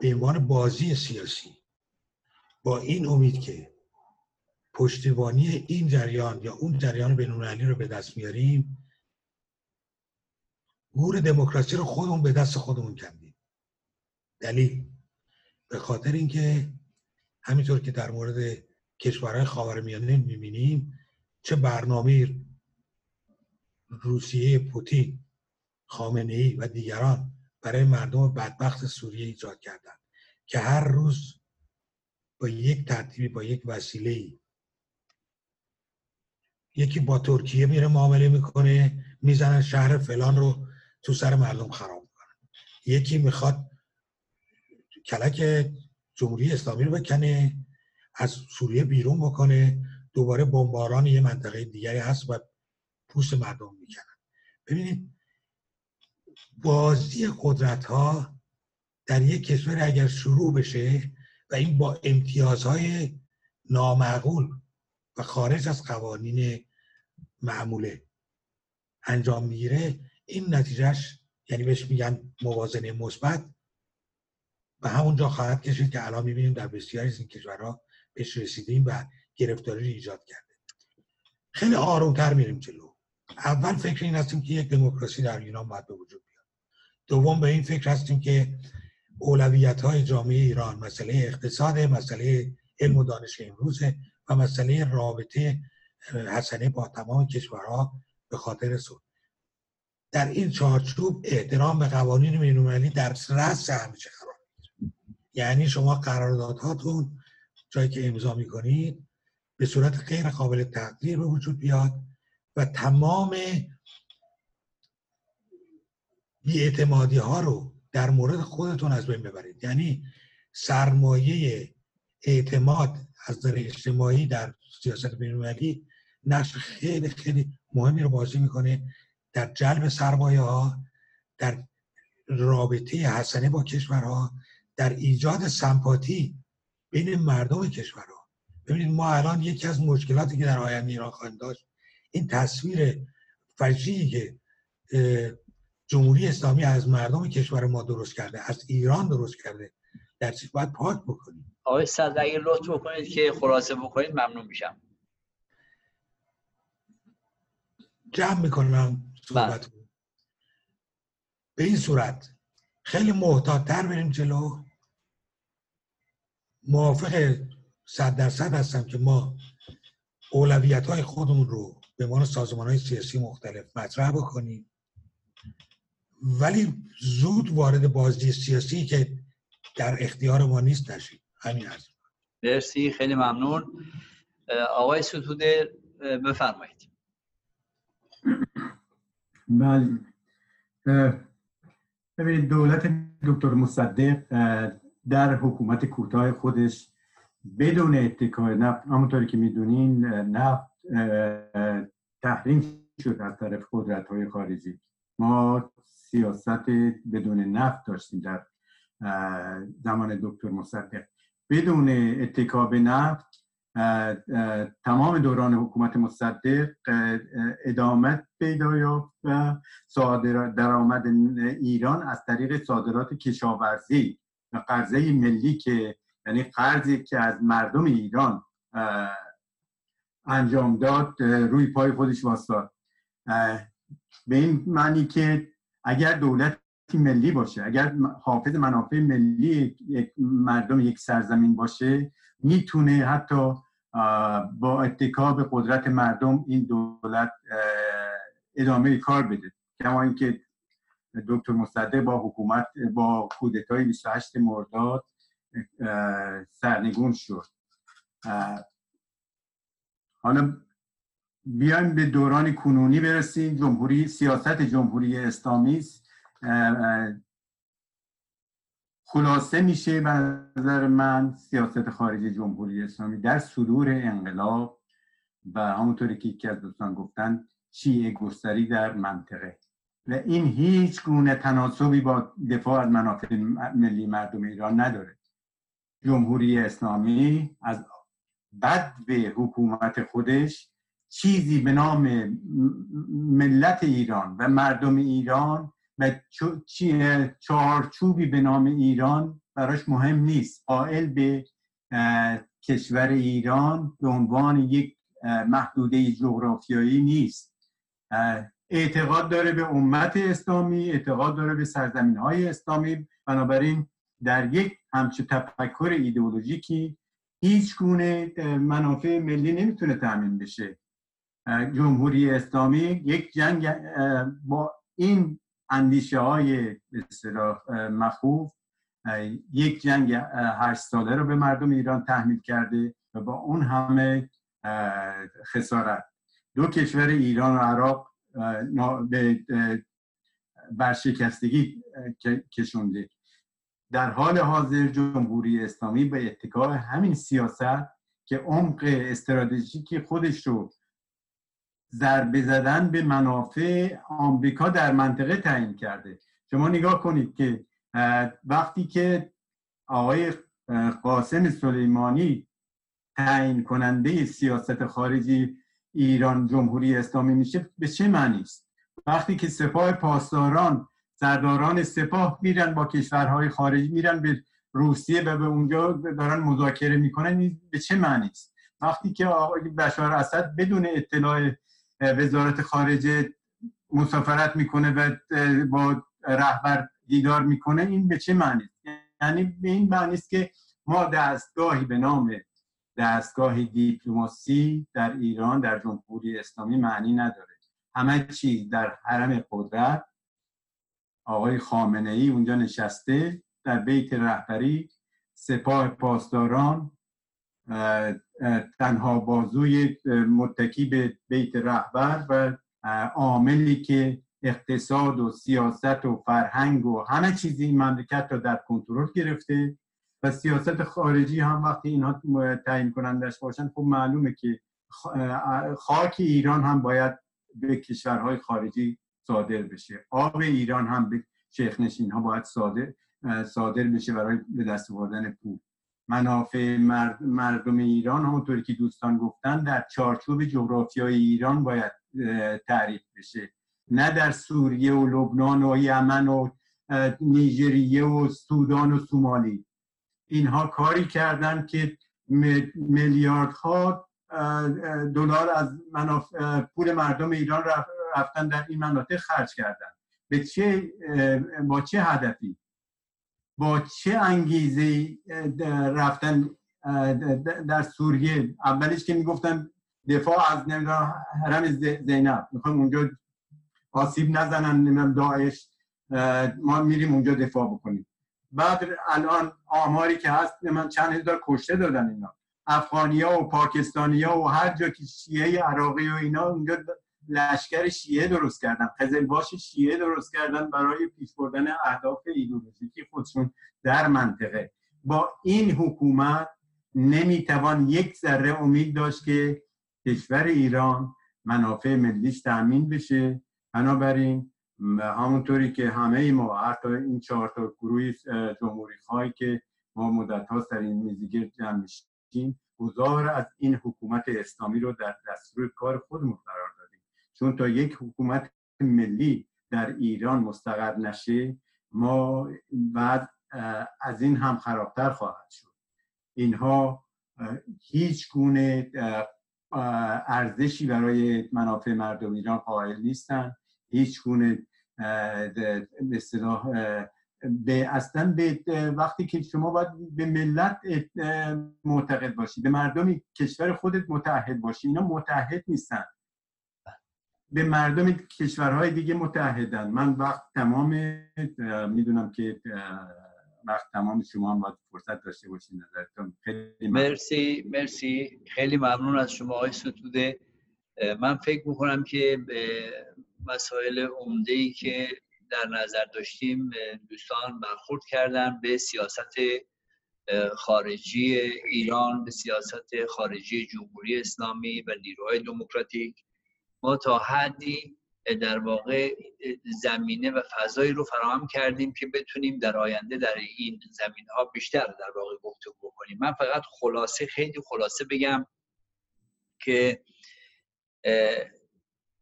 به عنوان بازی سیاسی با این امید که پشتیبانی این جریان یا اون جریان بینالمللی رو به دست میاریم گور دموکراسی رو خودمون به دست خودمون کندیم. دلیل به خاطر اینکه همینطور که در مورد کشورهای خاورمیانه می‌بینیم چه برنامه روسیه پوتین خامنه ای و دیگران برای مردم بدبخت سوریه ایجاد کردن که هر روز با یک ترتیبی با یک وسیله یکی با ترکیه میره معامله می‌کنه می‌زنن شهر فلان رو تو سر مردم خراب می‌کنن. یکی می‌خواد کلک جمهوری اسلامی رو بکنه از سوریه بیرون بکنه دوباره بمباران یه منطقه دیگری هست و پوست مردم می‌کنن. ببینید بازی قدرت ها در یک کشور اگر شروع بشه و این با امتیازهای نامعقول و خارج از قوانین معموله انجام می‌گیره این نتیجهش یعنی بهش میگن موازنه مثبت و همونجا خواهد کشید که الان می‌بینیم در بسیاری از این کشورها بهش رسیدیم و گرفتاری ایجاد کرده. خیلی آرومتر میریم جلو. اول فکر این هستیم که یک دموکراسی در ایران باید به وجود بیاد. دوم به این فکر هستیم که اولویت های جامعه ایران مسئله اقتصاد مسئله علم و دانش امروزه و مسئله رابطه حسنه با تمام کشورها به خاطر سود در این چارچوب احترام به قوانین بین‌المللی در رأس همه چه قرار یعنی شما قراردادهاتون جایی که امضا می‌کنید به صورت غیر قابل تغییر به وجود بیاد و تمام بیاعتمادی ها رو در مورد خودتون از بین ببرید. یعنی سرمایه اعتماد از نظر اجتماعی در سیاست بینالمللی نقش خیلی خیلی مهمی رو بازی می‌کنه. در جلب سرمایه ها در رابطه حسنه با کشورها در ایجاد سمپاتی بین مردم کشورها. ببینید ما الان یکی از مشکلاتی که در آینده ایران خواهیم داشت این تصویر فجیعی که جمهوری اسلامی از مردم کشور ما درست کرده از ایران درست کرده در چیز باید پاک بکنیم. آقای صدر اگه لطف بکنید که خلاصه بکنید ممنون میشم. جمع می‌کنم. صحبت بله. به این صورت خیلی محتاطتر بریم جلو. موافق صد درصد هستم که ما اولویت های خودمون رو به عنوان سازمان های سیاسی مختلف مطرح بکنیم. ولی زود وارد بازی سیاسی که در اختیار ما نیست نشید همین از مرسی خیلی ممنون. آقای ستوده بفرمایید. بله. ببینید دولت دکتر مصدق در حکومت کوتاه خودش بدون اتکای نفت همونطوری که می‌دونین نفت تحریم شد از طرف قدرت های خارجی. ما سیاست بدون نفت داشتیم در زمان دکتر مصدق. بدون اتکا به نفت تمام دوران حکومت مصدق ادامت پیدا یافت و درآمد ایران از طریق صادرات کشاورزی و قرضه ملی که یعنی قرضی که از مردم ایران انجام داد روی پای خودش واسطاد به این معنی که اگر دولت ملی باشه اگر حافظ منافع ملی مردم یک سرزمین باشه می‌تونه حتی با اتکا به قدرت مردم این دولت ادامه کار بده. کما اینکه دکتر مصدق با حکومت با کودتای 28 مرداد سرنگون شد. حالا بیایم به دوران کنونی برسیم. جمهوری سیاست جمهوری اسلامی خلاصه میشه به نظر من سیاست خارجی جمهوری اسلامی در صدور انقلاب و همونطوری که یکی از دوستان گفتن شیعه گستری در منطقه. و این هیچ گونه تناسبی با دفاع از منافع ملی مردم ایران نداره. جمهوری اسلامی از بد به حکومت خودش چیزی به نام ملت ایران و مردم ایران و چهارچوبی به نام ایران براش مهم نیست. قائل به کشور ایران به عنوان یک محدوده جغرافیایی نیست. اعتقاد داره به امت اسلامی اعتقاد داره به سرزمین های اسلامی. بنابراین در یک همچه تفکر ایدئولوژیکی هیچ گونه منافع ملی نمی‌تونه تأمین بشه. جمهوری اسلامی یک جنگ با این اندیشه های مخوف. یک جنگ هشت ساله رو به مردم ایران تحمیل کرده و با اون همه خسارت. دو کشور ایران و عراق به برشکستگی کشونده. در حال حاضر جمهوری اسلامی به اتکاع همین سیاست که عمق استراتژیکی خودش رو ضربه زدن به منافع آمریکا در منطقه تعیین کرده. شما نگاه کنید که وقتی که آقای قاسم سلیمانی تعیین کننده سیاست خارجی ایران جمهوری اسلامی میشه به چه معنی است؟ وقتی که سپاه پاسداران سرداران سپاه میرن با کشورهای خارجی میرن به روسیه و به اونجا دارن مذاکره می‌کنن به چه معنی است؟ وقتی که آقای بشار اسد بدون اطلاع وزارت خارجه مسافرت می‌کنه و با رهبر دیدار می‌کنه. این به چه معنی یعنی به این معنی است که ما دستگاهی به نام دستگاه دیپلماسی در ایران در جمهوری اسلامی معنی نداره. همه چیز در حرم قدرت آقای خامنه ای اونجا نشسته در بیت رهبری سپاه پاسداران تنها بازوی متکی به بیت رهبر و عاملی که اقتصاد و سیاست و فرهنگ و همه چیزی این مملکت را در کنترل گرفته و سیاست خارجی هم وقتی اینها تعیین کنندش باشن خب معلومه که خاک ایران هم باید به کشورهای خارجی صادر بشه. آب ایران هم به شیخ نشین ها باید صادر صادر بشه برای به دست آوردن پول. منافع مردم ایران همونطوری که دوستان گفتن در چارچوب جغرافیای ایران باید تعریف بشه. نه در سوریه و لبنان و یمن و نیجریه و سودان و سومالی. اینها کاری کردن که میلیاردها دلار از پول مردم ایران رفتن در این مناطق خرج کردن. به چه با چه هدفی؟ با چه انگیزه رفتن در سوریه؟ اولش که می‌گفتن دفاع از نمی‌دونم حرم زینب. می‌خوایم اونجا آسیب نزنن نمی‌دونم داعش. ما میریم اونجا دفاع بکنیم. بعد الان آماری که هست من چند هزار کشته دادن اینا. افغانیا و پاکستانیا و هر جا که شیعه عراقی و اینا اونجا لشکر شیعه درست کردن قزلباش شیعه درست کردن برای پیش بردن اهداف ایدولوژیکی خودشون در منطقه. با این حکومت نمی‌توان یک ذره امید داشت که کشور ایران منافع ملیش تأمین بشه. بنابراین همونطوری که همه ما حتی این چهار تا گروه جمهوری خواهی که ما مدت ها در این میزیگیر جمع میشیم گذار از این حکومت اسلامی رو در دستور کار خودمون قرار چون تا یک حکومت ملی در ایران مستقر نشه ما بعد از این هم خرابتر خواهد شد. اینها هیچ گونه ارزشی برای منافع مردم ایران قائل نیستن. هیچ گونه به به اصلا به وقتی که شما باید به ملت معتقد باشی به مردم کشور خودت متحد باشی اینا متحد نیستن. به مردم کشورهای دیگه متحدن من وقت تمام می‌دونم که وقت تمام شما هم باید فرصت داشته باشین نظرتون. خیلی مرسی مرسی. خیلی ممنون از شما آقای ستوده. من فکر می‌کنم که به مسائل عمده ای که در نظر داشتیم دوستان برخورد کردن به سیاست خارجی ایران به سیاست خارجی جمهوری اسلامی و نیروهای دموکراتیک. ما تا حدی در واقع زمینه و فضایی رو فراهم کردیم که بتونیم در آینده در این زمین ها بیشتر در واقع گفتگو کنیم. من فقط خلاصه خیلی خلاصه بگم که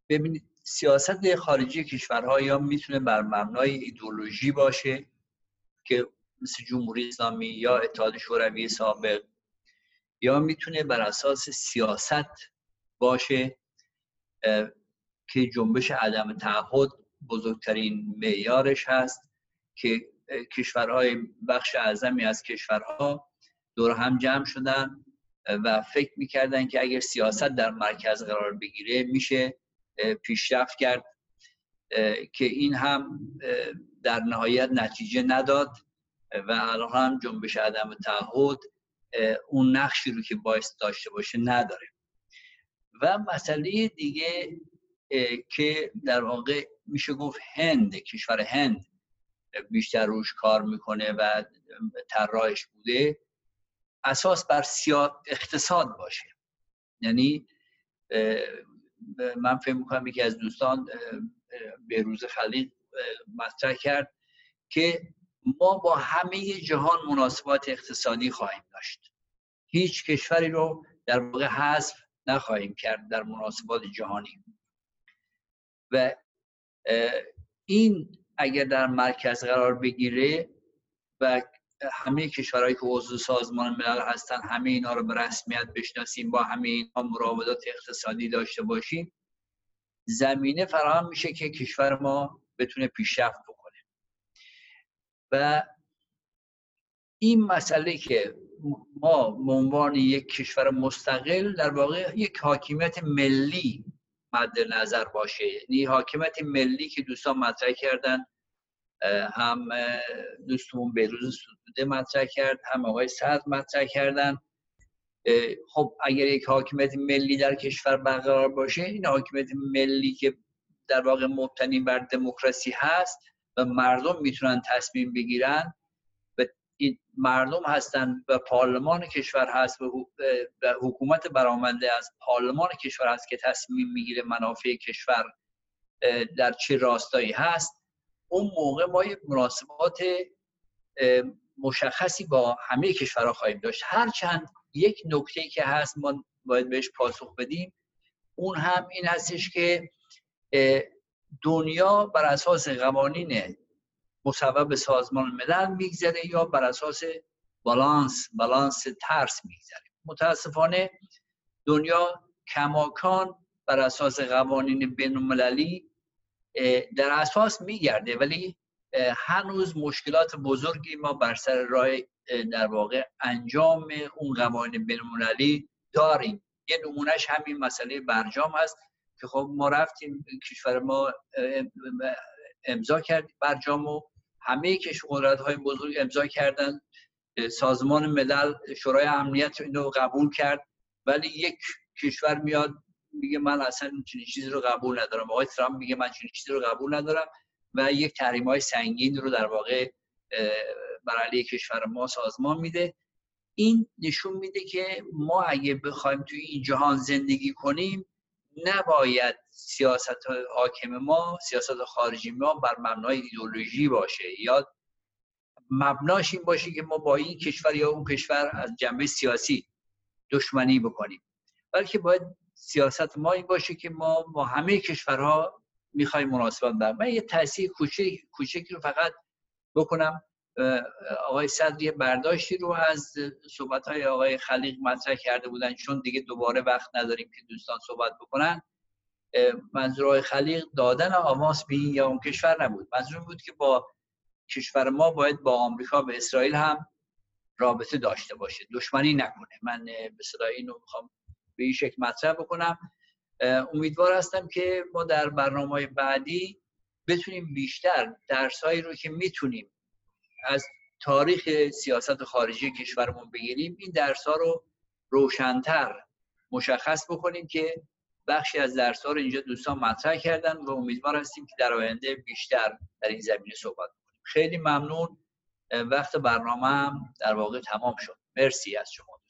ببینید سیاست خارجی کشورها یا می‌تونه بر مبنای ایدولوژی باشه که مثل جمهوری اسلامی یا اتحاد شوروی سابق یا می‌تونه بر اساس سیاست باشه که جنبش عدم تعهد بزرگترین معیارش هست که کشورهای بخش اعظمی از کشورها دور هم جمع شدن و فکر می‌کردن که اگر سیاست در مرکز قرار بگیره میشه پیشرفت کرد که این هم در نهایت نتیجه نداد و الان هم جنبش عدم تعهد اون نقشی رو که باعث داشته باشه نداره. و مسئله دیگه که در واقع میشه گفت هند کشور هند بیشتر روش کار می‌کنه و طراحش بوده اساس بر سیاد اقتصاد باشه. یعنی من فکر می‌کنم یکی از دوستان روز خلیق مطرح کرد که ما با همه جهان مناسبات اقتصادی خواهیم داشت. هیچ کشوری رو در واقع حذف نخواهیم کرد در مناسبات جهانی. و این اگر در مرکز قرار بگیره و همه کشورهایی که عضو سازمان ملل هستن همه اینا رو به رسمیت بشناسیم با همه اینا مراودات اقتصادی داشته باشیم زمینه فراهم میشه که کشور ما بتونه پیشرفت بکنه. و این مسئله که ما به عنوان یک کشور مستقل در واقع یک حاکمیت ملی مد نظر باشه. یعنی حاکمیت ملی که دوستان مطرح کردن هم دوستمون بهروز سدوده مطرح کرد هم آقای سعد مطرح کردن. خب اگر یک حاکمیت ملی در کشور برقرار باشه این حاکمیت ملی که در واقع مبتنی بر دموکراسی هست و مردم می‌تونن تصمیم بگیرن و مردم هستن و پارلمان کشور هست و حکومت برآمده از پارلمان کشور هست که تصمیم می‌گیره منافع کشور در چه راستایی هست. اون موقع ما یک مناسبات مشخصی با همه کشورها خواهیم داشت. هرچند یک نکته که هست ما باید بهش پاسخ بدیم. اون هم این هستش که دنیا بر اساس قوانین مصوب سازمان ملل میگذره یا بر اساس بالانس بالانس ترس میگذره. متاسفانه دنیا کماکان بر اساس قوانین بین المللی در اساس میگرده ولی هنوز مشکلات بزرگی ما بر سر راه در واقع انجام اون قوانین بینالمللی داریم. یه نمونهش همین مسئله برجام هست که خب ما رفتیم کشور ما امضا کردیم برجام و همه قدرت های بزرگ امضا کردن سازمان ملل شورای امنیت اینو قبول کرد. ولی یک کشور میاد میگه من اصلا چنین چیزی رو قبول ندارم. آقای ترامپ میگه من چنین چیزی رو قبول ندارم و یک تحریم های سنگین رو در واقع بر علیه کشور ما سازمان میده. این نشون میده که ما اگه بخوایم توی این جهان زندگی کنیم نباید سیاست حاکم ما سیاست خارجی ما بر مبنای ایدولوژی باشه. یا مبناش این باشه که ما با این کشور یا اون کشور از جنبه سیاسی دشمنی بکنیم. بلکه باید سیاست ما این باشه که ما با همه کشورها می‌خوایم مناسبت بر من یه تاثیر کوچکی رو فقط بکنم. آقای صدری برداشتی رو از صحبت های آقای خلیق مطرح کرده بودن چون دیگه دوباره وقت نداریم که دوستان صحبت بکنن. منظور آقای خلیق دادن آماس به این یا اون کشور نبود. منظور بود که با کشور ما باید با آمریکا و اسرائیل هم رابطه داشته باشه. دشمنی نکنه. من به صدای اینو می‌خوام به این شکل مطرح بکنم. امیدوار هستم که ما در برنامه بعدی بتونیم بیشتر درسهایی رو که می‌تونیم از تاریخ سیاست خارجی کشورمون بگیریم این درس ها رو روشنتر مشخص بکنیم که بخشی از درس ها رو اینجا دوستان مطرح کردن و امیدوار هستیم که در آینده بیشتر در این زمینه صحبت کنیم خیلی ممنون. وقت برنامه هم در واقع تمام شد. مرسی از شما